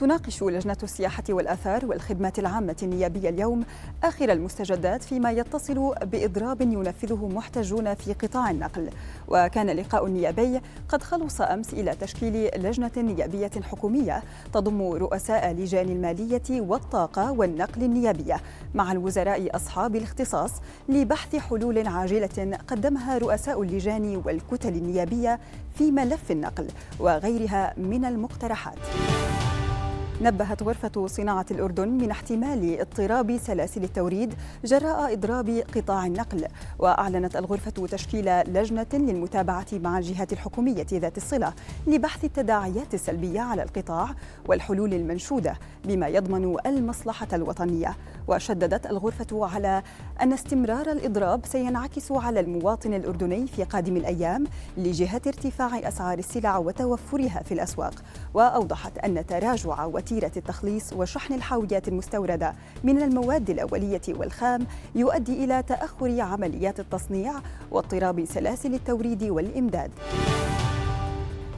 تناقش لجنة السياحة والآثار والخدمات العامة النيابية اليوم آخر المستجدات فيما يتصل بإضراب ينفذه محتجون في قطاع النقل وكان اللقاء النيابي قد خلص أمس إلى تشكيل لجنة نيابية حكومية تضم رؤساء لجان المالية والطاقة والنقل النيابية مع الوزراء أصحاب الاختصاص لبحث حلول عاجلة قدمها رؤساء اللجان والكتل النيابية في ملف النقل وغيرها من المقترحات. نبهت غرفة صناعة الأردن من احتمال اضطراب سلاسل التوريد جراء إضراب قطاع النقل وأعلنت الغرفة تشكيل لجنة للمتابعة مع الجهات الحكومية ذات الصلة لبحث التداعيات السلبية على القطاع والحلول المنشودة بما يضمن المصلحة الوطنية. وشددت الغرفة على أن استمرار الإضراب سينعكس على المواطن الأردني في قادم الأيام لجهة ارتفاع أسعار السلع وتوفرها في الأسواق وأوضحت أن تراجع وتيرة التخليص وشحن الحاويات المستوردة من المواد الأولية والخام يؤدي إلى تأخر عمليات التصنيع واضطراب سلاسل التوريد والإمداد.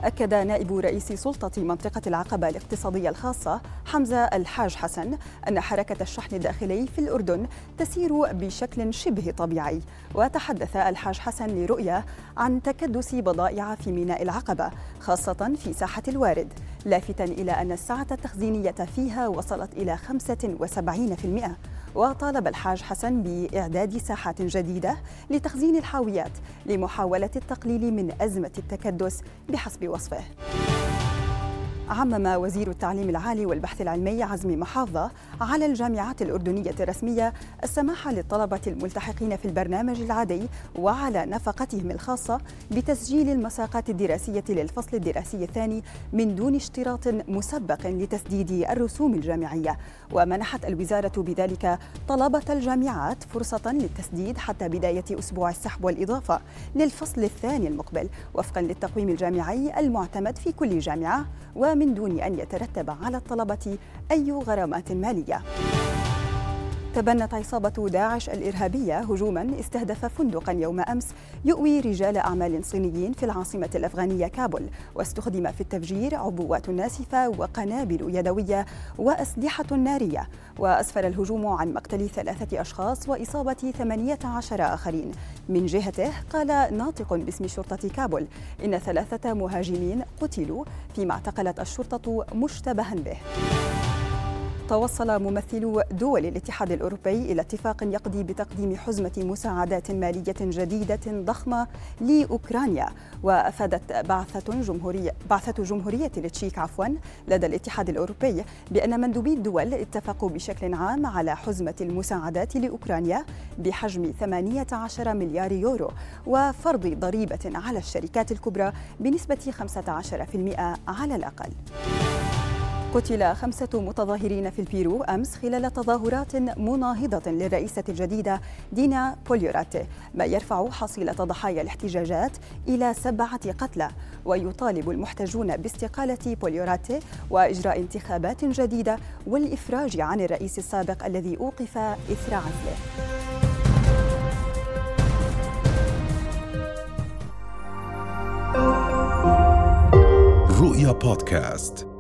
أكد نائب رئيس سلطة منطقة العقبة الاقتصادية الخاصة حمزة الحاج حسن أن حركة الشحن الداخلي في الأردن تسير بشكل شبه طبيعي. وتحدث الحاج حسن لرؤية عن تكدس بضائع في ميناء العقبة خاصة في ساحة الوارد لافتا إلى أن السعة التخزينية فيها وصلت إلى 75% وطالب الحاج حسن بإعداد ساحات جديدة لتخزين الحاويات لمحاولة التقليل من أزمة التكدس بحسب وصفه. عمم وزير التعليم العالي والبحث العلمي عزمي محافظة على الجامعات الأردنية الرسمية السماح للطلبة الملتحقين في البرنامج العادي وعلى نفقتهم الخاصة بتسجيل المساقات الدراسية للفصل الدراسي الثاني من دون اشتراط مسبق لتسديد الرسوم الجامعية. ومنحت الوزارة بذلك طلبة الجامعات فرصة للتسديد حتى بداية أسبوع السحب والإضافة للفصل الثاني المقبل وفقا للتقويم الجامعي المعتمد في كل جامعة من دون أن يترتب على الطلبة أي غرامات مالية. تبنت عصابة داعش الإرهابية هجوما استهدف فندقا يوم أمس يؤوي رجال أعمال صينيين في العاصمة الأفغانية كابول واستخدم في التفجير عبوات ناسفة وقنابل يدوية وأسلحة نارية. وأسفر الهجوم عن مقتل ثلاثة أشخاص وإصابة 18 آخرين. من جهته قال ناطق باسم شرطة كابول إن ثلاثة مهاجمين قتلوا فيما اعتقلت الشرطة مشتبها به. توصل ممثلو دول الاتحاد الأوروبي إلى اتفاق يقضي بتقديم حزمة مساعدات مالية جديدة ضخمة لأوكرانيا وأفادت بعثة جمهوريه بعثة جمهورية التشيك عفوا لدى الاتحاد الأوروبي بأن مندوبي الدول اتفقوا بشكل عام على حزمة المساعدات لأوكرانيا بحجم 18 مليار يورو وفرض ضريبة على الشركات الكبرى بنسبة 15% على الأقل. قتل خمسة متظاهرين في البيرو أمس خلال تظاهرات مناهضة للرئيسة الجديدة دينا بوليوراتي ما يرفع حصيلة ضحايا الاحتجاجات إلى سبعة قتلى ويطالب المحتجون باستقالة بوليوراتي وإجراء انتخابات جديدة والإفراج عن الرئيس السابق الذي أوقف إثر عزله. رؤيا بودكاست.